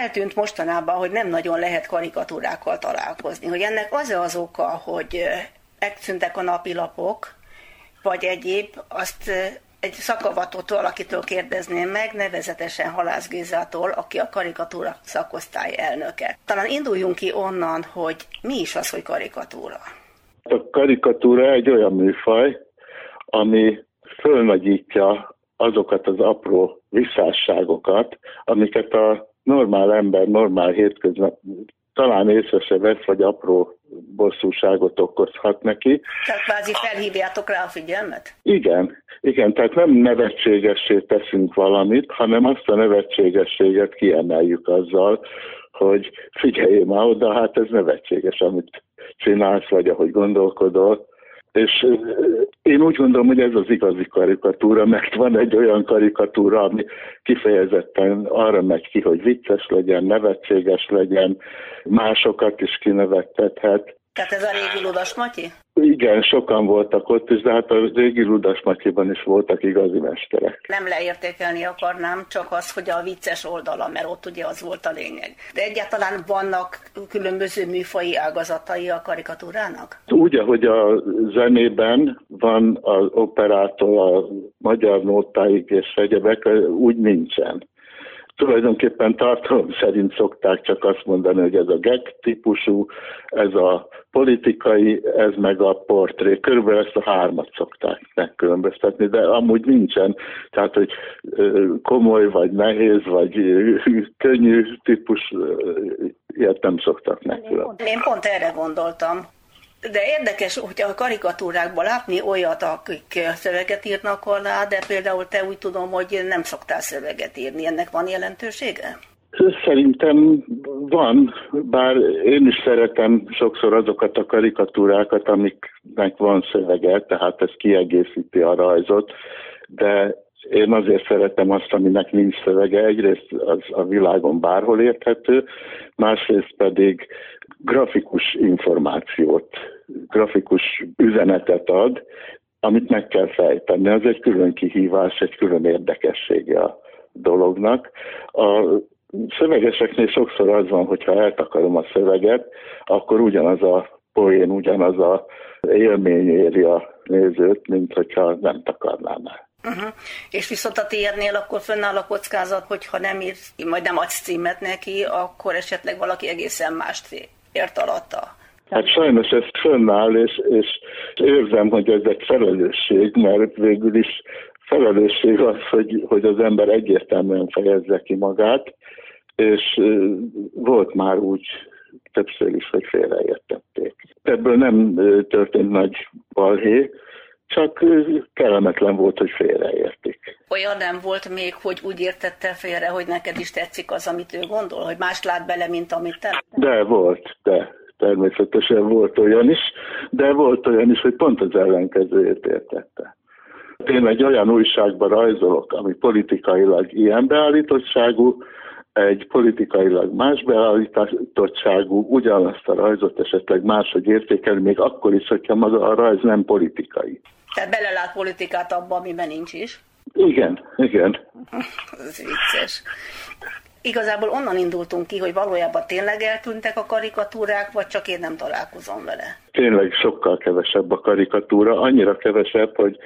eltűnt mostanában, hogy nem nagyon lehet karikatúrákkal találkozni. Hogy ennek az az oka, hogy megszűntek a napilapok, vagy egyéb, azt egy szakavatott valakitől kérdezném meg, nevezetesen Halász Gézától, aki a karikatúra szakosztály elnöke. Talán induljunk ki onnan, hogy mi is az, hogy karikatúra. A karikatúra egy olyan műfaj, ami fölnagyítja azokat az apró visszásságokat, amiket a normál ember, normál hétköznap talán észre se vesz, vagy apró bosszúságot okozhat neki. Tehát kvázi felhívjátok rá a figyelmet? Igen, igen, tehát nem nevetségessé teszünk valamit, hanem azt a nevetségességet kiemeljük azzal, hogy figyelj már oda, hát ez nevetséges, amit csinálsz, vagy ahogy gondolkodol, és én úgy gondolom, hogy ez az igazi karikatúra, mert van egy olyan karikatúra, ami kifejezetten arra megy ki, hogy vicces legyen, nevetséges legyen, másokat is kinevettethet, tehát ez a régi Ludas Matyi? Igen, sokan voltak ott is, de hát a régi Ludas Matyiban is voltak igazi mesterek. Nem leértékelni akarnám, csak az, hogy a vicces oldala, mert ott ugye az volt a lényeg. De egyáltalán vannak különböző műfai ágazatai a karikatúrának? Úgy, ahogy a zenében van az operától a magyar nótáig és egyebek, úgy nincsen tulajdonképpen tartalom szerint szokták csak azt mondani, hogy ez a gag típusú, ez a politikai, ez meg a portré. Körülbelül ezt a hármat szokták megkülönböztetni, de amúgy nincsen. Tehát, hogy komoly, vagy nehéz, vagy könnyű típus, ilyet nem szoktak megkülönböztetni. Én pont erre gondoltam, de érdekes, hogy a karikatúrákban látni olyat, akik szöveget írnak alá, de például te úgy tudom, hogy nem szoktál szöveget írni. Ennek van jelentősége? Szerintem van, bár én is szeretem sokszor azokat a karikatúrákat, amiknek van szövege, tehát ez kiegészíti a rajzot, de én azért szeretem azt, aminek nincs szövege. Egyrészt az a világon bárhol érthető, másrészt pedig grafikus információt, grafikus üzenetet ad, amit meg kell fejteni. Ez egy külön kihívás, egy külön érdekessége a dolognak. A szövegeseknél sokszor az van, hogyha eltakarom a szöveget, akkor ugyanaz a poén, ugyanaz a élmény éri a nézőt, mint hogyha nem takarnám el. Uh-huh. És viszont a tiédnél akkor fönnáll a kockázat, hogyha nem írsz, majd nem adsz címet neki, akkor esetleg valaki egészen mást ért alatta. Hát sajnos ez fönnáll, és, és érzem, hogy ez egy felelősség, mert végül is felelősség az, hogy, hogy az ember egyértelműen fejezze ki magát, és volt már úgy többször is, hogy félreértették. Ebből nem történt nagy balhé, csak kellemetlen volt, hogy félreértik. Olyan nem volt még, hogy úgy értette félre, hogy neked is tetszik az, amit ő gondol, hogy más lát bele, mint amit te? De volt, de természetesen volt olyan is, de volt olyan is, hogy pont az ellenkezőjét értette. Én egy olyan újságban rajzolok, ami politikailag ilyen beállítottságú, egy politikailag más beállítottságú, ugyanazt a rajzot esetleg máshogy értékel, még akkor is, hogyha maga a rajz nem politikai. Tehát belelát politikát abba, amiben nincs is? Igen, igen. Ez vicces. Igazából onnan indultunk ki, hogy valójában tényleg eltűntek a karikatúrák, vagy csak én nem találkozom vele? Tényleg sokkal kevesebb a karikatúra, annyira kevesebb, hogy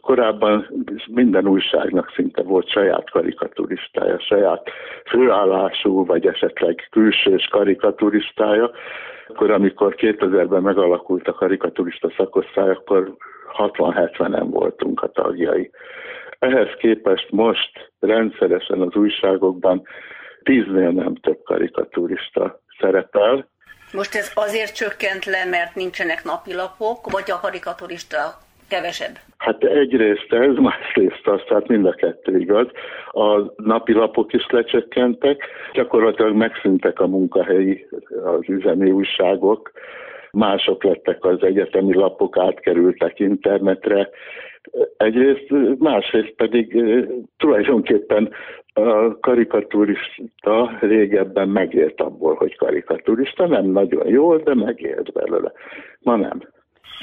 korábban minden újságnak szinte volt saját karikaturistája, saját főállású, vagy esetleg külsős karikaturistája. Akkor, amikor 2000-ben megalakult a karikaturista szakosztály, akkor 60-70-en voltunk a tagjai. Ehhez képest most rendszeresen az újságokban tíznél nem több karikaturista szerepel. Most ez azért csökkent le, mert nincsenek napilapok, vagy a karikaturista kevesebb? Hát egyrészt ez, másrészt az, tehát mind a kettő igaz. A napi lapok is lecsökkentek, gyakorlatilag megszűntek a munkahelyi, az üzemi újságok, mások lettek az egyetemi lapok, átkerültek internetre. Egyrészt, másrészt pedig tulajdonképpen a karikaturista régebben megélt abból, hogy karikaturista, nem nagyon jól, de megélt belőle. Ma nem.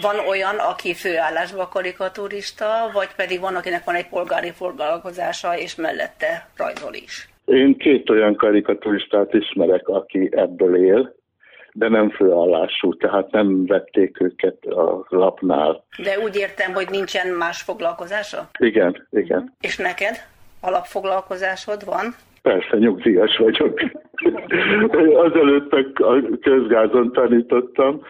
Van olyan, aki főállásban karikaturista, vagy pedig van, akinek van egy polgári foglalkozása, és mellette rajzol is? Én két olyan karikaturistát ismerek, aki ebből él, de nem főállású, tehát nem vették őket a lapnál. De úgy értem, hogy nincsen más foglalkozása? Igen, igen. És neked alapfoglalkozásod van? Persze, nyugdíjas vagyok. Azelőtt a közgázon tanítottam,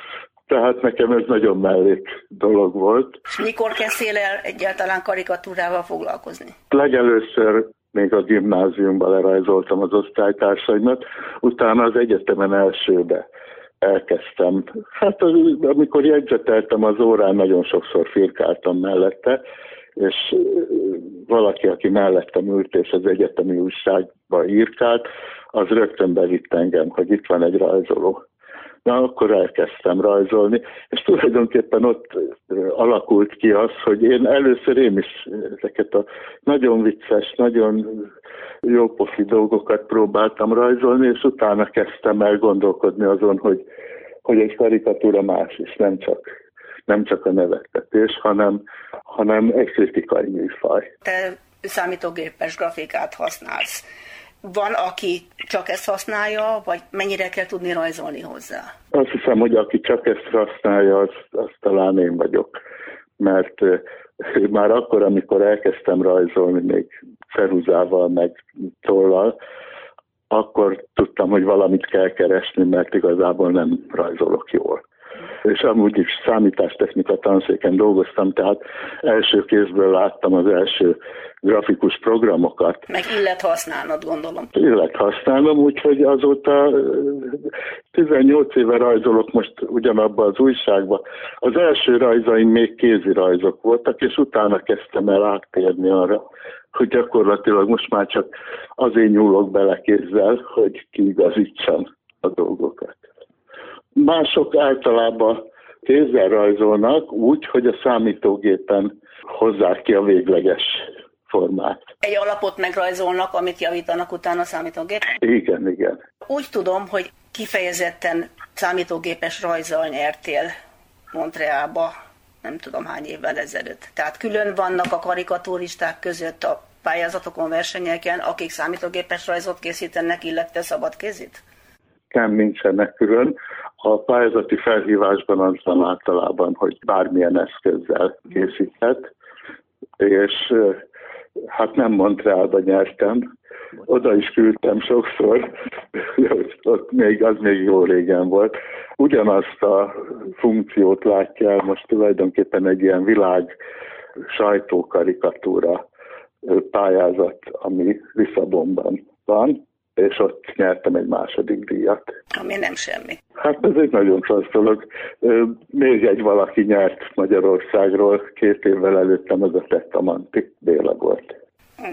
tehát nekem ez nagyon mellék dolog volt. És mikor kezdtél el egyáltalán karikatúrával foglalkozni? Legelőször még a gimnáziumban lerajzoltam az osztálytársaimat, utána az egyetemen elsőbe elkezdtem. Hát amikor jegyzeteltem az órán, nagyon sokszor firkáltam mellette, és valaki, aki mellettem ült és az egyetemi újságba írkált, az rögtön bevitt engem, hogy itt van egy rajzoló. Na, akkor elkezdtem rajzolni, és tulajdonképpen ott alakult ki az, hogy én először én is ezeket a nagyon vicces, nagyon jópofi dolgokat próbáltam rajzolni, és utána kezdtem el gondolkodni azon, hogy, hogy egy karikatúra más is, nem csak, nem csak a nevettetés, hanem, hanem egy kritikai műfaj. Te számítógépes grafikát használsz van, aki csak ezt használja, vagy mennyire kell tudni rajzolni hozzá? Azt hiszem, hogy aki csak ezt használja, az, az talán én vagyok. Mert már akkor, amikor elkezdtem rajzolni, még ceruzával, meg tollal, akkor tudtam, hogy valamit kell keresni, mert igazából nem rajzolok jól és amúgy is számítástechnika tanszéken dolgoztam, tehát első kézből láttam az első grafikus programokat. Meg illet használnod, gondolom. Illet használom, úgyhogy azóta 18 éve rajzolok most ugyanabba az újságba. Az első rajzaim még kézi rajzok voltak, és utána kezdtem el áttérni arra, hogy gyakorlatilag most már csak azért nyúlok bele kézzel, hogy kiigazítsam a dolgokat. Mások általában kézzel rajzolnak úgy, hogy a számítógépen hozzák ki a végleges formát. Egy alapot megrajzolnak, amit javítanak utána a számítógépen? Igen, igen. Úgy tudom, hogy kifejezetten számítógépes rajzal nyertél Montrealba, nem tudom hány évvel ezelőtt. Tehát külön vannak a karikaturisták között a pályázatokon, versenyeken, akik számítógépes rajzot készítenek, illetve szabadkézit? Nem, nincsenek külön. A pályázati felhívásban az van általában, hogy bármilyen eszközzel készíthet, és hát nem Montrealba nyertem, oda is küldtem sokszor, ott még, az még jó régen volt. Ugyanazt a funkciót látja el most tulajdonképpen egy ilyen világ sajtókarikatúra pályázat, ami Lisszabonban van, és ott nyertem egy második díjat. Ami nem semmi. Hát ez egy nagyon klassz dolog. Még egy valaki nyert Magyarországról, két évvel előttem az a Tettamanti Béla volt.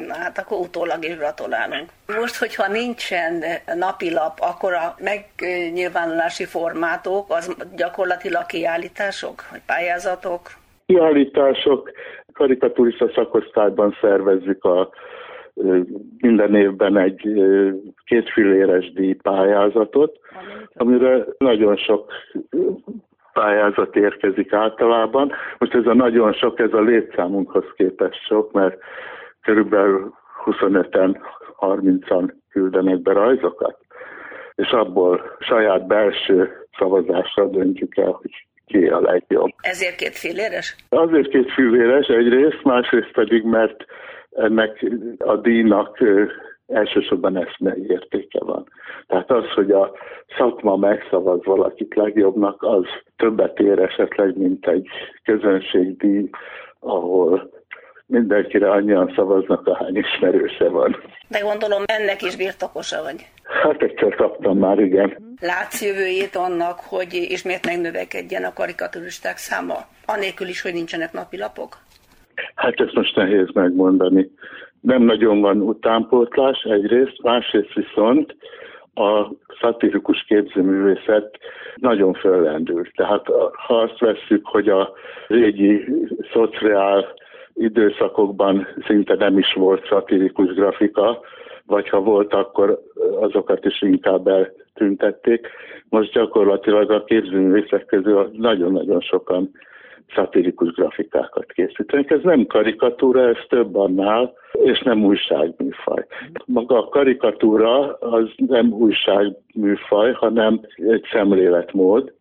Na hát akkor utólag is gratulálunk. Most, hogyha nincsen napilap, akkor a megnyilvánulási formátok, az gyakorlatilag kiállítások, vagy pályázatok? Kiállítások, karikaturista szakosztályban szervezzük a minden évben egy kétfiléres díjpályázatot, amire nagyon sok pályázat érkezik általában. Most ez a nagyon sok, ez a létszámunkhoz képest sok, mert körülbelül 25-en, 30-an küldenek be rajzokat, és abból saját belső szavazásra döntjük el, hogy ki a legjobb. Ezért két filléres? Azért két filléres egyrészt, másrészt pedig, mert ennek a díjnak elsősorban eszmei értéke van. Tehát az, hogy a szakma megszavaz valakit legjobbnak, az többet ér esetleg, mint egy közönségdíj, ahol mindenkire annyian szavaznak, ahány ismerőse van. De gondolom ennek is birtokosa vagy. Hát egyszer kaptam már, igen. Látsz jövőjét annak, hogy ismét megnövekedjen a karikaturisták száma, anélkül is, hogy nincsenek napilapok? Hát ezt most nehéz megmondani. Nem nagyon van utánpótlás egyrészt, másrészt viszont a szatirikus képzőművészet nagyon föllendült. Tehát ha azt vesszük, hogy a régi szociál időszakokban szinte nem is volt szatirikus grafika, vagy ha volt, akkor azokat is inkább eltüntették. Most gyakorlatilag a képzőművészek közül nagyon-nagyon sokan szatirikus grafikákat készítenek. Ez nem karikatúra, ez több annál, és nem újságműfaj. Maga a karikatúra az nem újságműfaj, hanem egy szemléletmód.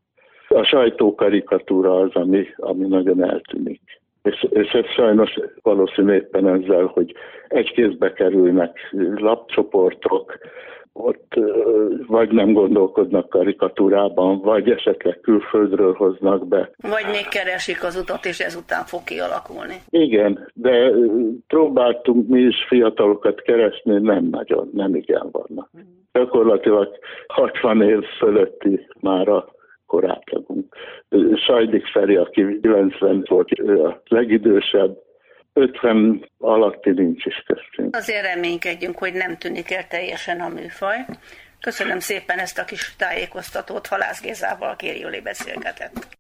A sajtókarikatúra az, ami, ami nagyon eltűnik. És, és ez sajnos valószínű éppen ezzel, hogy egy kézbe kerülnek lapcsoportok, ott vagy nem gondolkodnak karikatúrában, vagy esetleg külföldről hoznak be. Vagy még keresik az utat, és ezután fog kialakulni. Igen, de próbáltunk mi is fiatalokat keresni, nem nagyon, nem igen vannak. Gyakorlatilag 60 év fölötti már a korátlagunk. Sajdik Feri, aki 90 volt a legidősebb, 50 alatti nincs is köztünk. Azért reménykedjünk, hogy nem tűnik el teljesen a műfaj. Köszönöm szépen ezt a kis tájékoztatót, Halász Gézával Kérioli beszélgetett.